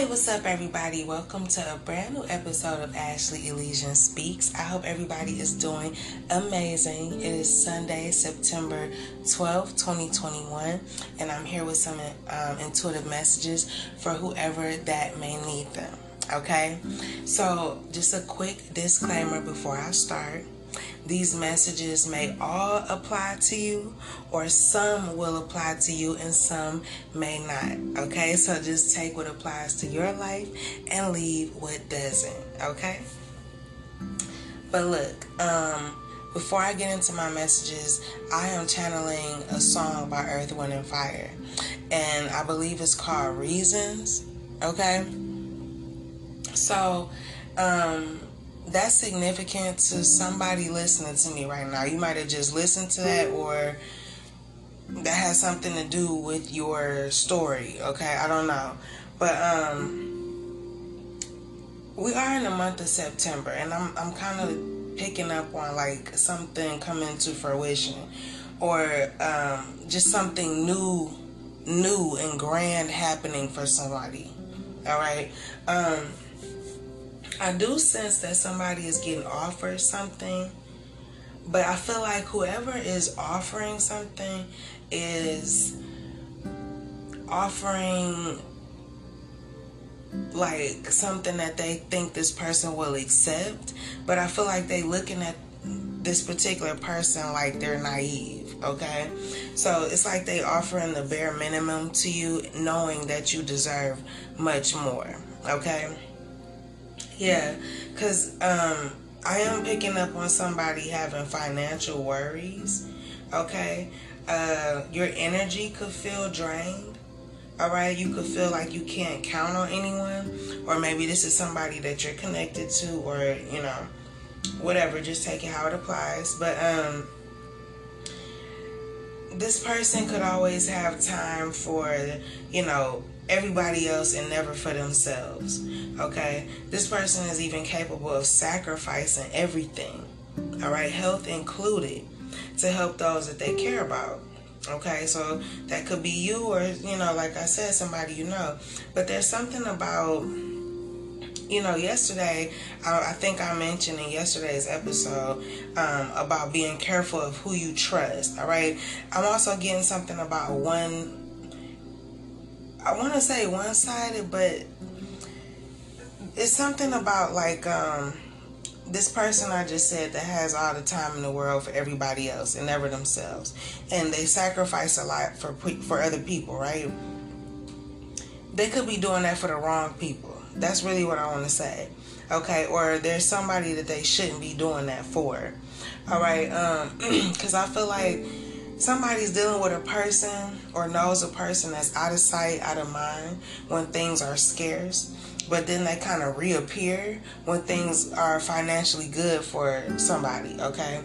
Hey, what's up, everybody? Welcome to a brand new episode of Ashley Elysian Speaks. I hope everybody is doing amazing. It is Sunday, September 12, 2021, and I'm here with some um, intuitive messages for whoever that may need them. Okay, so just a quick disclaimer before I start. These messages may all apply to you, or some will apply to you and some may not. Okay, so just take what applies to your life and leave what doesn't. Okay, but look, um, before I get into my messages, I am channeling a song by Earth, Wind, and Fire, and I believe it's called Reasons. Okay, so um that's significant to somebody listening to me right now. You might have just listened to that or that has something to do with your story, okay? I don't know. But um we are in the month of September and I'm I'm kind of picking up on like something coming to fruition or um just something new new and grand happening for somebody. All right? Um I do sense that somebody is getting offered something, but I feel like whoever is offering something is offering like something that they think this person will accept, but I feel like they looking at this particular person like they're naive, okay? So it's like they offering the bare minimum to you knowing that you deserve much more, okay? Yeah, because um, I am picking up on somebody having financial worries. Okay, uh, your energy could feel drained. All right, you could feel like you can't count on anyone, or maybe this is somebody that you're connected to, or you know, whatever. Just take it how it applies. But um, this person could always have time for you know everybody else and never for themselves. Okay? This person is even capable of sacrificing everything, all right, health included, to help those that they care about. Okay, so that could be you, or you know, like I said, somebody you know. But there's something about, you know, yesterday, I, think I mentioned in yesterday's episode um, about being careful of who you trust. All right, I'm also getting something about one I want to say one sided, but it's something about like um, this person I just said that has all the time in the world for everybody else and never themselves, and they sacrifice a lot for for other people, right? They could be doing that for the wrong people. That's really what I want to say. Okay, or there's somebody that they shouldn't be doing that for. All right, um, because I feel like somebody's dealing with a person or knows a person that's out of sight, out of mind when things are scarce, but then they kind of reappear when things are financially good for somebody, okay?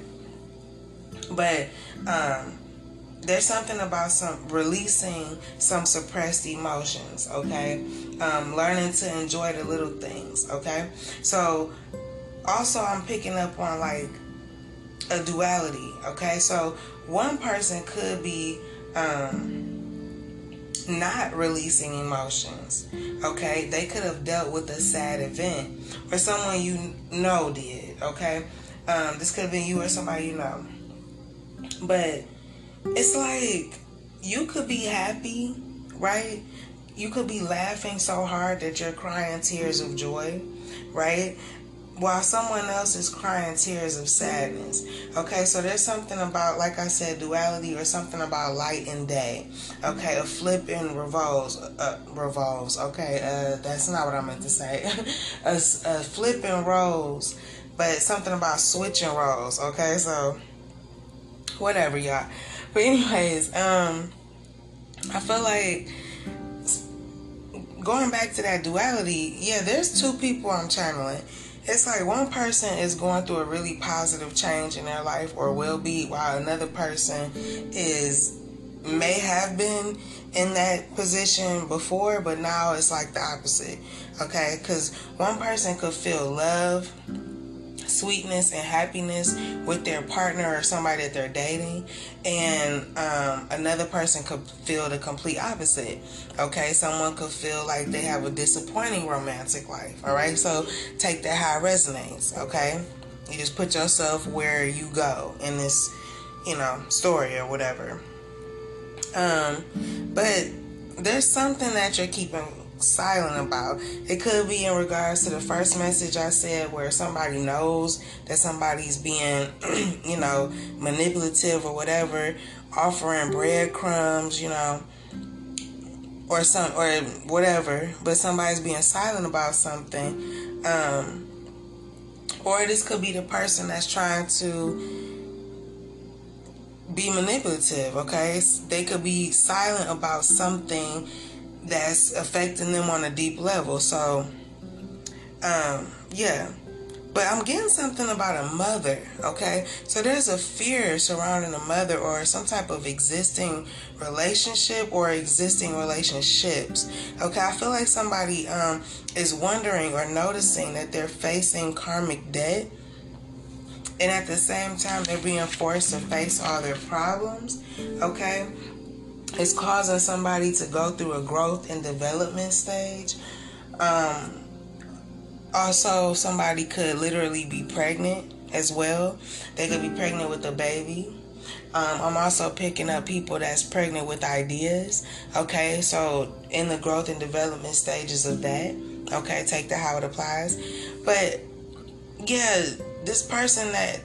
But um, there's something about some releasing some suppressed emotions, okay? Um, learning to enjoy the little things, okay? So also I'm picking up on like a duality, okay? So one person could be um, not releasing emotions. Okay, they could have dealt with a sad event, or someone you know did. Okay, um, this could have been you or somebody you know. But it's like you could be happy, right? You could be laughing so hard that you're crying tears of joy, right? While someone else is crying tears of sadness. Okay, so there's something about, like I said, duality or something about light and day. Okay, a flip and revolves, uh, revolves. Okay, uh, that's not what I meant to say. a, a rolls, but something about switching roles. Okay, so whatever, y'all. But anyways, um, I feel like going back to that duality. Yeah, there's two people I'm channeling it's like one person is going through a really positive change in their life or will be while another person is may have been in that position before but now it's like the opposite okay? Because one person could feel love sweetness and happiness with their partner or somebody that they're dating, and um, another person could feel the complete opposite. Okay, someone could feel like they have a disappointing romantic life. All right, so take that how it resonates. Okay, you just put yourself where you go in this, you know, story or whatever. Um, but there's something that you're keeping silent about. It could be in regards to the first message I said where somebody knows that somebody's being, you know, manipulative or whatever, offering breadcrumbs, you know, or some or whatever, but somebody's being silent about something. Um or this could be the person that's trying to be manipulative, okay? They could be silent about something that's affecting them on a deep level. So, um, yeah. But I'm getting something about a mother, okay? So there's a fear surrounding a mother or some type of existing relationship or existing relationships. Okay, I feel like somebody um, is wondering or noticing that they're facing karmic debt. And at the same time, they're being forced to face all their problems. Okay, it's causing somebody to go through a growth and development stage. Um, also, somebody could literally be pregnant as well. They could be pregnant with a baby. Um, I'm also picking up people that's pregnant with ideas. Okay, so in the growth and development stages of that. Okay, take that how it applies. But yeah, this person that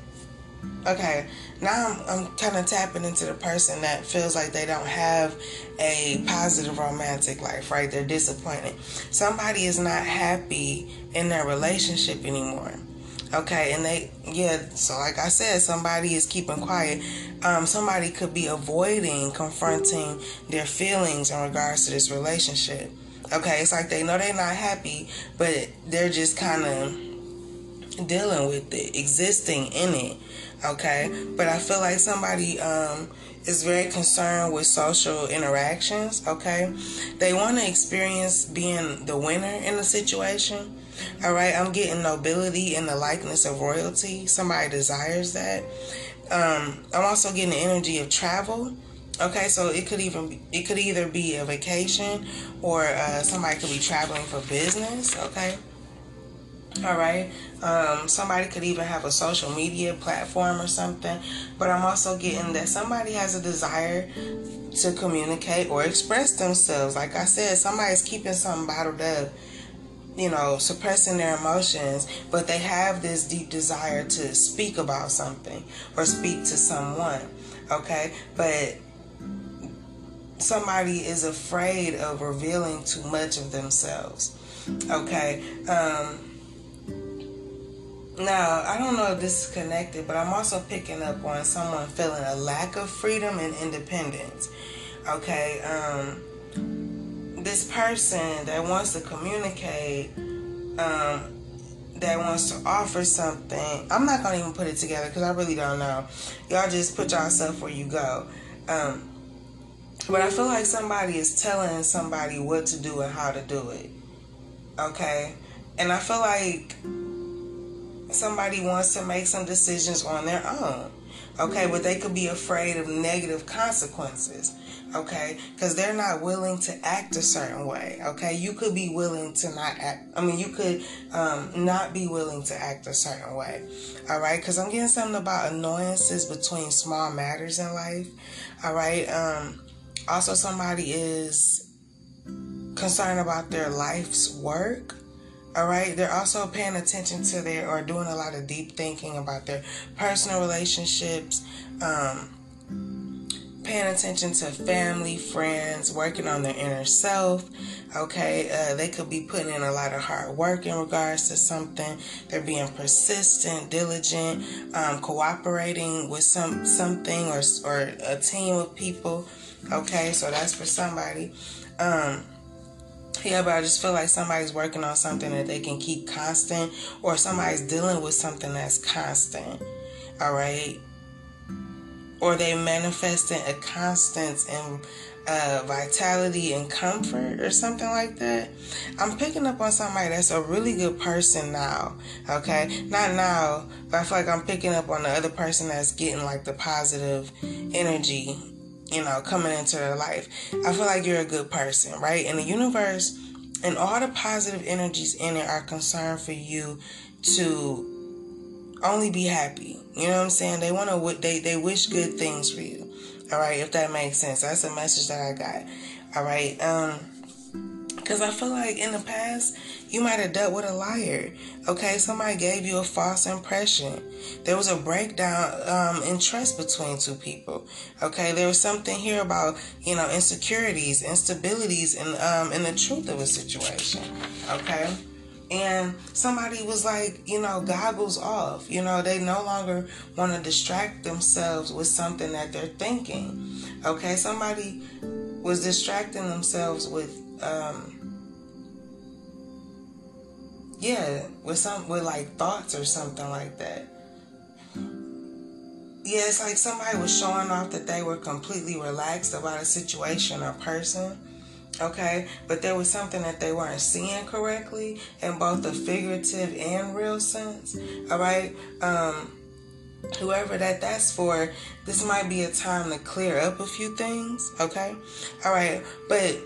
okay, now I'm, I'm kind of tapping into the person that feels like they don't have a positive romantic life, right? They're disappointed. Somebody is not happy in their relationship anymore. Okay, and they, yeah, so like I said, somebody is keeping quiet. Um, somebody could be avoiding confronting their feelings in regards to this relationship. Okay, it's like they know they're not happy, but they're just kind of dealing with it, existing in it okay? But i feel like somebody um, is very concerned with social interactions okay? They want to experience being the winner in the situation all right? I'm getting nobility in the likeness of royalty. Somebody desires that. Um, i'm also getting the energy of travel okay? So it could even be, it could either be a vacation or uh, somebody could be traveling for business okay all right. Um, somebody could even have a social media platform or something. But I'm also getting that somebody has a desire to communicate or express themselves. Like I said, somebody's keeping something bottled up, you know, suppressing their emotions, but they have this deep desire to speak about something or speak to someone. Okay. But somebody is afraid of revealing too much of themselves. Okay. Um, now, I don't know if this is connected, but I'm also picking up on someone feeling a lack of freedom and independence. Okay, um, this person that wants to communicate, um, that wants to offer something. I'm not gonna even put it together because I really don't know. Y'all just put yourself where you go. Um, but I feel like somebody is telling somebody what to do and how to do it. Okay, and I feel like somebody wants to make some decisions on their own. Okay, but they could be afraid of negative consequences. Okay, because they're not willing to act a certain way. Okay, you could be willing to not act. I mean, you could um, not be willing to act a certain way. All right, because I'm getting something about annoyances between small matters in life. All right, um, also somebody is concerned about their life's work all right. They're also paying attention to their or doing a lot of deep thinking about their personal relationships, um, paying attention to family, friends, working on their inner self. Okay. Uh, they could be putting in a lot of hard work in regards to something. They're being persistent, diligent, um, cooperating with some something or, or a team of people. Okay. So that's for somebody. Um, yeah, but I just feel like somebody's working on something that they can keep constant, or somebody's dealing with something that's constant. All right. or they manifesting a constant and uh, vitality and comfort or something like that. I'm picking up on somebody that's a really good person now. Okay, not now, but I feel like I'm picking up on the other person that's getting like the positive energy, you know, coming into their life. I feel like you're a good person, right? And the universe and all the positive energies in it are concerned for you to only be happy. You know what I'm saying? They want to they they wish good things for you. All right, if that makes sense. That's a message that I got. All right. Um because I feel like in the past, you might have dealt with a liar. Okay, somebody gave you a false impression. There was a breakdown um, in trust between two people. Okay, there was something here about you know insecurities, instabilities, and um, in the truth of a situation. Okay, and somebody was like, you know, goggles off. You know, they no longer want to distract themselves with something that they're thinking. Okay, somebody was distracting themselves with um, yeah, with some with like thoughts or something like that. Yeah, it's like somebody was showing off that they were completely relaxed about a situation or person. Okay, but there was something that they weren't seeing correctly in both the figurative and real sense. All right, um, whoever that that's for, this might be a time to clear up a few things. Okay, all right, but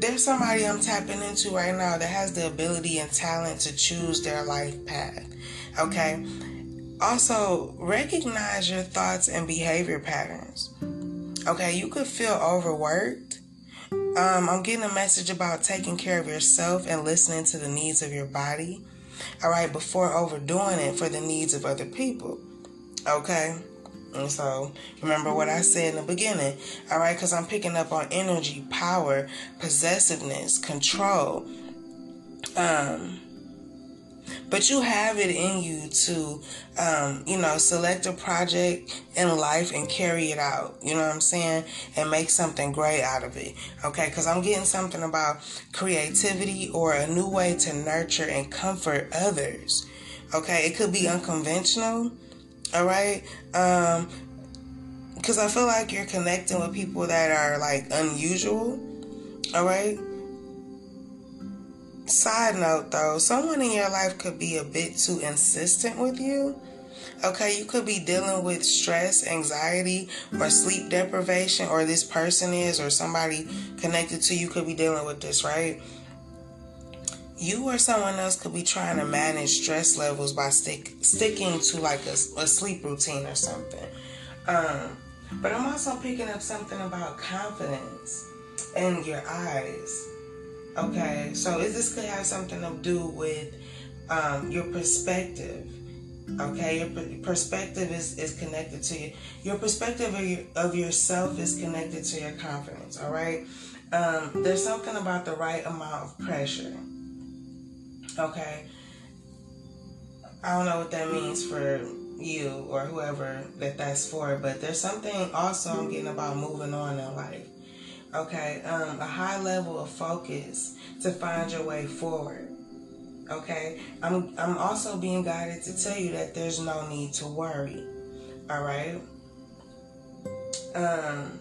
there's somebody I'm tapping into right now that has the ability and talent to choose their life path. Okay. Also, recognize your thoughts and behavior patterns. Okay, you could feel overworked. Um, I'm getting a message about taking care of yourself and listening to the needs of your body. All right, before overdoing it for the needs of other people. Okay. And so remember what I said in the beginning, all right? Because I'm picking up on energy, power, possessiveness, control. Um, but you have it in you to, um, you know, select a project in life and carry it out. You know what I'm saying? And make something great out of it. Okay? Because I'm getting something about creativity or a new way to nurture and comfort others. Okay? It could be unconventional all right. Um, because I feel like you're connecting with people that are like unusual. All right. Side note though, someone in your life could be a bit too insistent with you. Okay, you could be dealing with stress, anxiety, or sleep deprivation, or this person is, or somebody connected to you could be dealing with this, right? You or someone else could be trying to manage stress levels by stick, sticking to like a, a sleep routine or something. Um, but I'm also picking up something about confidence in your eyes. Okay, so is this could have something to do with um, your perspective. Okay, your perspective is, is connected to you. Your perspective of, your, of yourself is connected to your confidence. All right, um, there's something about the right amount of pressure. Okay. I don't know what that means for you or whoever that that's for, but there's something also I'm getting about moving on in life. Okay, um, a high level of focus to find your way forward. Okay, I'm I'm also being guided to tell you that there's no need to worry. All right. Um,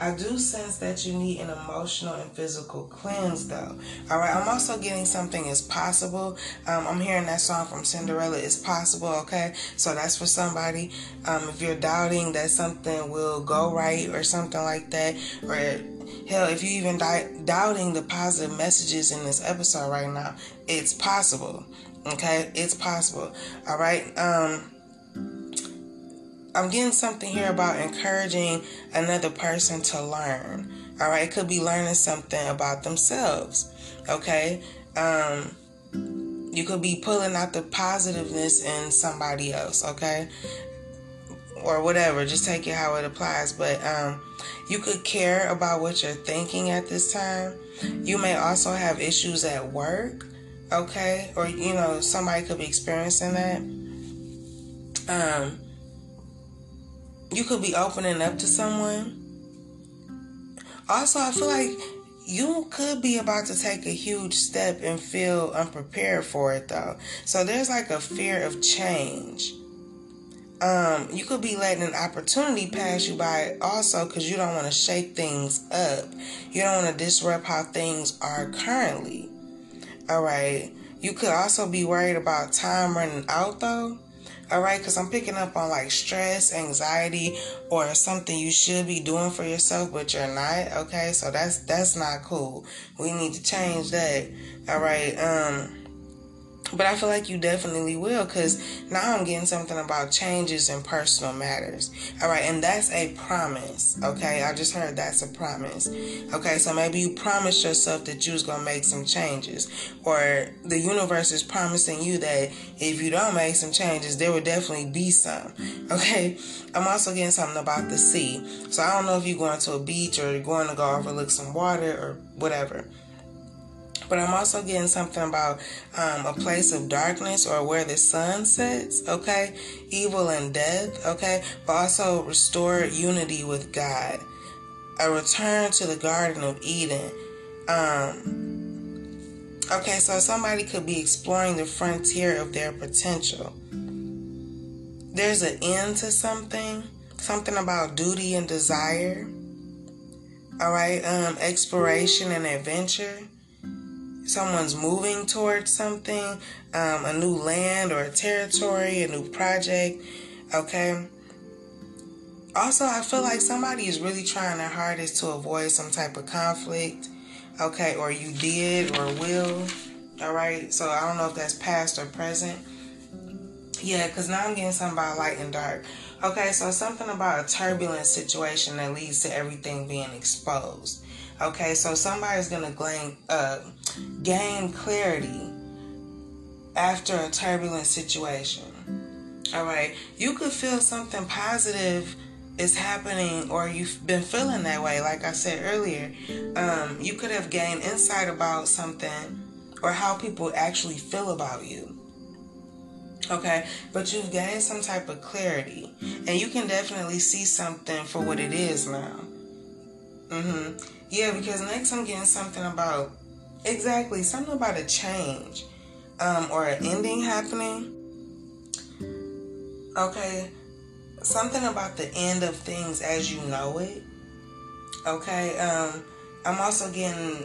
I do sense that you need an emotional and physical cleanse, though. All right, I'm also getting something is possible. Um, I'm hearing that song from Cinderella is possible. Okay, so that's for somebody. Um, if you're doubting that something will go right or something like that, or hell, if you even di- doubting the positive messages in this episode right now, it's possible. Okay, it's possible. All right. Um I'm getting something here about encouraging another person to learn. All right, it could be learning something about themselves. Okay, um, you could be pulling out the positiveness in somebody else. Okay, or whatever. Just take it how it applies. But um, you could care about what you're thinking at this time. You may also have issues at work. Okay, or you know somebody could be experiencing that. Um you could be opening up to someone. Also, I feel like you could be about to take a huge step and feel unprepared for it though. So there's like a fear of change. um, you could be letting an opportunity pass you by also because you don't want to shake things up. You don't want to disrupt how things are currently. All right. You could also be worried about time running out though. All right, because I'm picking up on like stress, anxiety, or something you should be doing for yourself, but you're not. Okay, so that's that's not cool. We need to change that. All right. Um but I feel like you definitely will because now I'm getting something about changes in personal matters. All right, and that's a promise. Okay, I just heard that's a promise. Okay, so maybe you promised yourself that you was gonna make some changes, or the universe is promising you that if you don't make some changes, there will definitely be some. Okay, I'm also getting something about the sea. So I don't know if you're going to a beach or you're going to go overlook some water or whatever. But I'm also getting something about um, a place of darkness or where the sun sets, okay? Evil and death, okay? But also restore unity with God. A return to the Garden of Eden. Um, okay, so somebody could be exploring the frontier of their potential. There's an end to something, something about duty and desire. All right, um, exploration and adventure someone's moving towards something, um, a new land or a territory, a new project, okay? Also, I feel like somebody is really trying their hardest to avoid some type of conflict, okay? Or you did or will, all right? So I don't know if that's past or present. Yeah, because now I'm getting something about light and dark. Okay, so something about a turbulent situation that leads to everything being exposed. Okay, so somebody's gonna gain uh, gain clarity after a turbulent situation. All right, you could feel something positive is happening, or you've been feeling that way. Like I said earlier, um, you could have gained insight about something or how people actually feel about you. Okay, but you've gained some type of clarity, and you can definitely see something for what it is now. Mm-hmm. Yeah, because next I'm getting something about exactly something about a change um, or an ending happening. Okay, something about the end of things as you know it. Okay, um, I'm also getting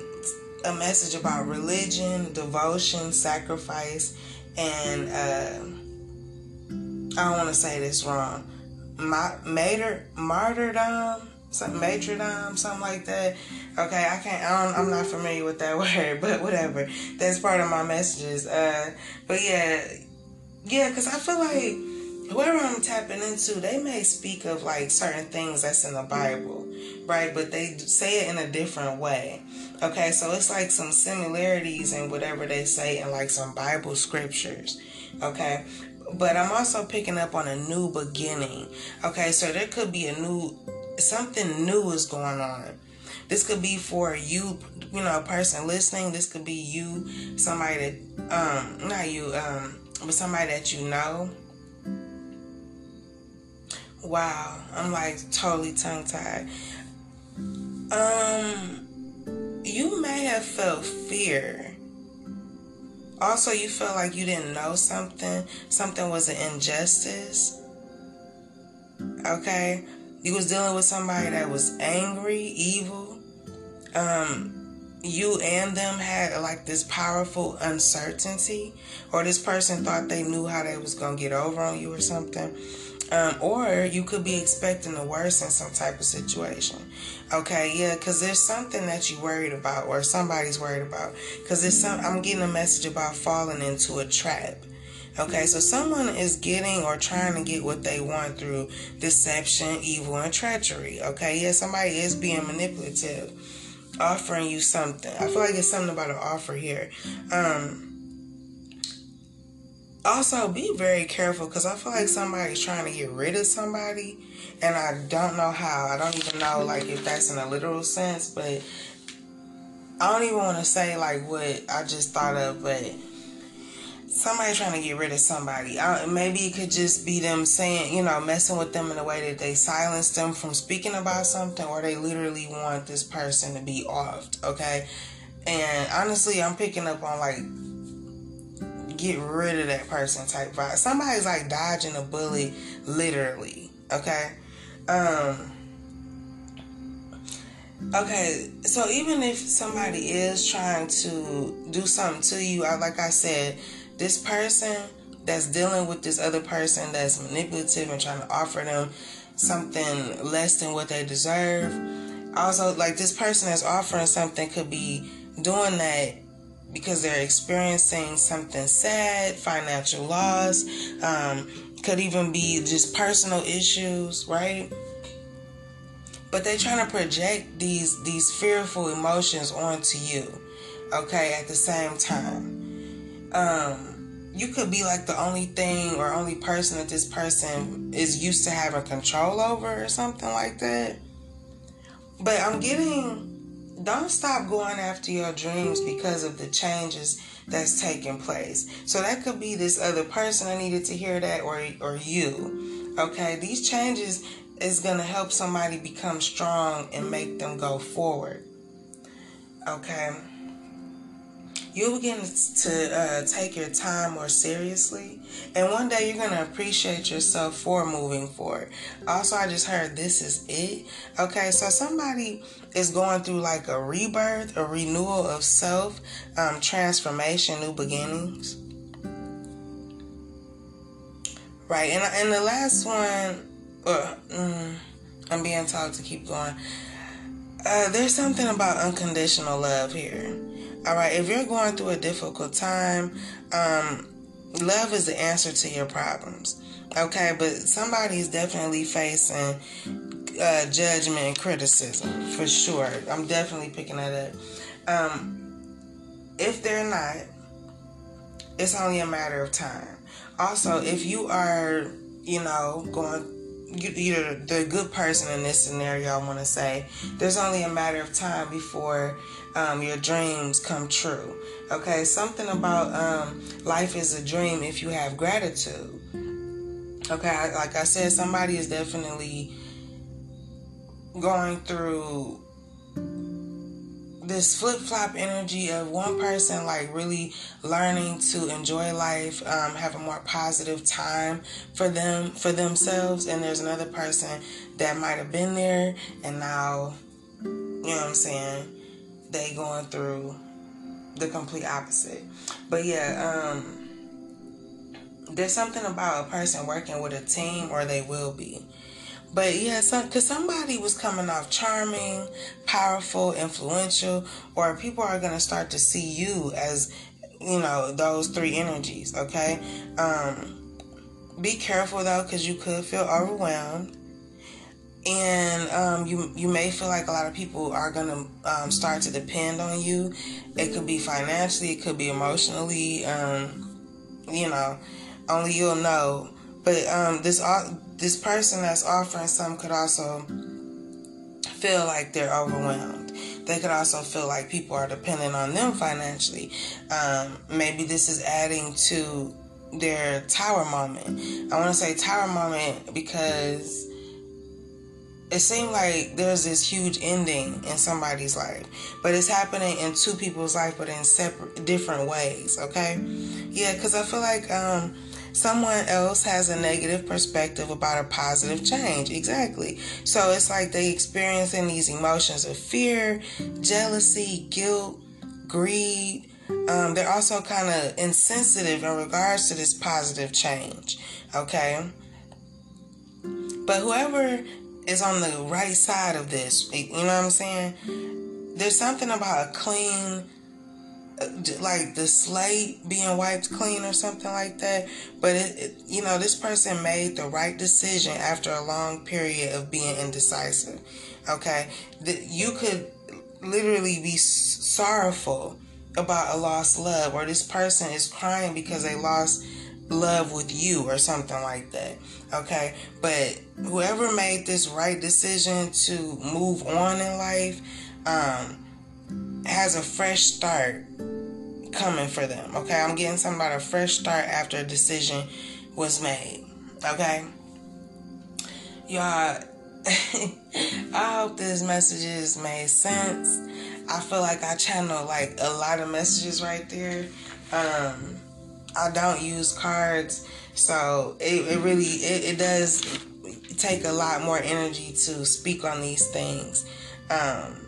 a message about religion, devotion, sacrifice, and uh, I don't want to say this wrong. Ma- martyr, martyrdom some matrodom, something like that. Okay, I can't. I am not familiar with that word, but whatever. That's part of my messages. Uh, but yeah, yeah, because I feel like whoever I'm tapping into, they may speak of like certain things that's in the Bible, right? But they say it in a different way. Okay, so it's like some similarities in whatever they say in like some Bible scriptures. Okay, but I'm also picking up on a new beginning. Okay, so there could be a new something new is going on. This could be for you, you know, a person listening. This could be you, somebody that, um, not you, um, but somebody that you know. Wow, I'm like totally tongue tied. Um, you may have felt fear. Also, you felt like you didn't know something, something was an injustice. Okay, you was dealing with somebody that was angry, evil. Um, you and them had like this powerful uncertainty, or this person thought they knew how they was gonna get over on you or something. Um, or you could be expecting the worst in some type of situation. Okay, yeah, because there's something that you're worried about, or somebody's worried about. Because there's some, I'm getting a message about falling into a trap. Okay, so someone is getting or trying to get what they want through deception, evil, and treachery. Okay, yeah, somebody is being manipulative, offering you something. I feel like it's something about an offer here. Um, also, be very careful because I feel like somebody's trying to get rid of somebody, and I don't know how. I don't even know like if that's in a literal sense, but I don't even want to say like what I just thought of, but somebody trying to get rid of somebody. I, maybe it could just be them saying, you know, messing with them in a way that they silence them from speaking about something, or they literally want this person to be offed. Okay, and honestly, I'm picking up on like get rid of that person type vibe. Somebody's like dodging a bullet, literally. Okay. Um. Okay, so even if somebody is trying to do something to you, I, like I said, this person that's dealing with this other person that's manipulative and trying to offer them something less than what they deserve. Also, like this person that's offering something could be doing that because they're experiencing something sad, financial loss, um, could even be just personal issues, right? But they're trying to project these these fearful emotions onto you, okay, at the same time. Um, you could be like the only thing or only person that this person is used to having control over or something like that. But I'm getting don't stop going after your dreams because of the changes that's taking place. So that could be this other person I needed to hear that or or you. Okay? These changes is going to help somebody become strong and make them go forward. Okay? You'll begin to uh, take your time more seriously, and one day you're to appreciate yourself for moving forward. Also, I just heard this is it. Okay, so somebody is going through like a rebirth, a renewal of self, um, transformation, new beginnings. Right, and, and the last one, uh, I'm being told to keep going. Uh, there's something about unconditional love here. All right, if you're going through a difficult time, um, love is the answer to your problems. Okay, but somebody is definitely facing uh, judgment and criticism for sure. I'm definitely picking that up. Um, if they're not, it's only a matter of time. Also, if you are, you know, going you're the good person in this scenario, I want to say, there's only a matter of time before um, your dreams come true. Okay, something about um, life is a dream if you have gratitude. Okay, like I said, somebody is definitely going through this flip flop energy of one person like really learning to enjoy life, um, have a more positive time for them for themselves, and there's another person that might have been there and now, you know what I'm saying, they going through the complete opposite. But yeah, um, there's something about a person working with a team, or they will be. But yeah, because somebody was coming off charming, powerful, influential, or people are to start to see you as, you know, those three energies, okay? Um, be careful though, because you could feel overwhelmed. And um, you you may feel like a lot of people are gonna um, start to depend on you. It could be financially, it could be emotionally. Um, you know, only you'll know. But um, this this person that's offering some could also feel like they're overwhelmed. They could also feel like people are dependent on them financially. Um, maybe this is adding to their tower moment. I want to say tower moment because it seemed like there's this huge ending in somebody's life, but it's happening in two people's life, but in separate, different ways. Okay, yeah, because I feel like um, someone else has a negative perspective about a positive change. Exactly. So it's like they experiencing these emotions of fear, jealousy, guilt, greed. Um, they're also kind of insensitive in regards to this positive change. Okay. But whoever is on the right side of this, you know what I'm saying? There's something about a clean uh, like the slate being wiped clean or something like that. But it, it, you know, this person made the right decision after a long period of being indecisive. Okay, that you could literally be sorrowful about a lost love, or this person is crying because they lost love with you or something like that. Okay, but whoever made this right decision to move on in life, um, has a fresh start coming for them. Okay, I'm getting something about a fresh start after a decision was made. Okay, y'all. I hope this messages made sense. I feel like I channeled like a lot of messages right there. Um, I don't use cards, so it, it really it, it does take a lot more energy to speak on these things. Um,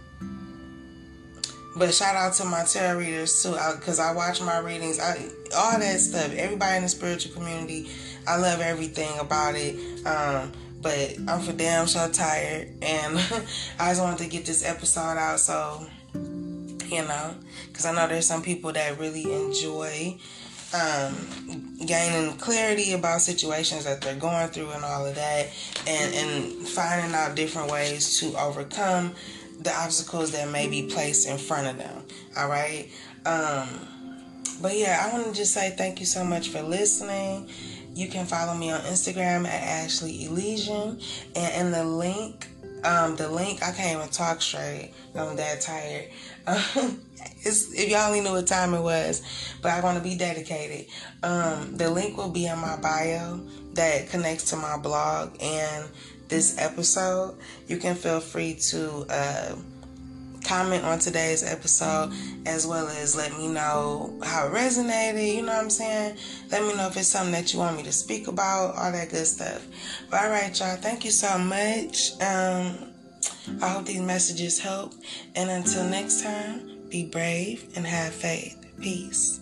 but shout out to my tarot readers too, because I, I, watch my readings, I, all that stuff. Everybody in the spiritual community, I love everything about it. Um, but I'm for damn sure tired, and I just wanted to get this episode out. So, you know, because I know there's some people that really enjoy um, gaining clarity about situations that they're going through and all of that, and and finding out different ways to overcome the obstacles that may be placed in front of them. All right. Um, but yeah, I want to just say thank you so much for listening. You can follow me on Instagram at Ashley Elysian, and in the link, um, the link I can't even talk straight. I'm that tired. if y'all only knew what time it was, but I want to be dedicated. Um, the link will be in my bio that connects to my blog and this episode, you can feel free to uh, comment on today's episode as well as let me know how it resonated. You know what I'm saying? Let me know if it's something that you want me to speak about, all that good stuff. But all right, y'all. Thank you so much. Um, I hope these messages help. And until next time, be brave and have faith. Peace.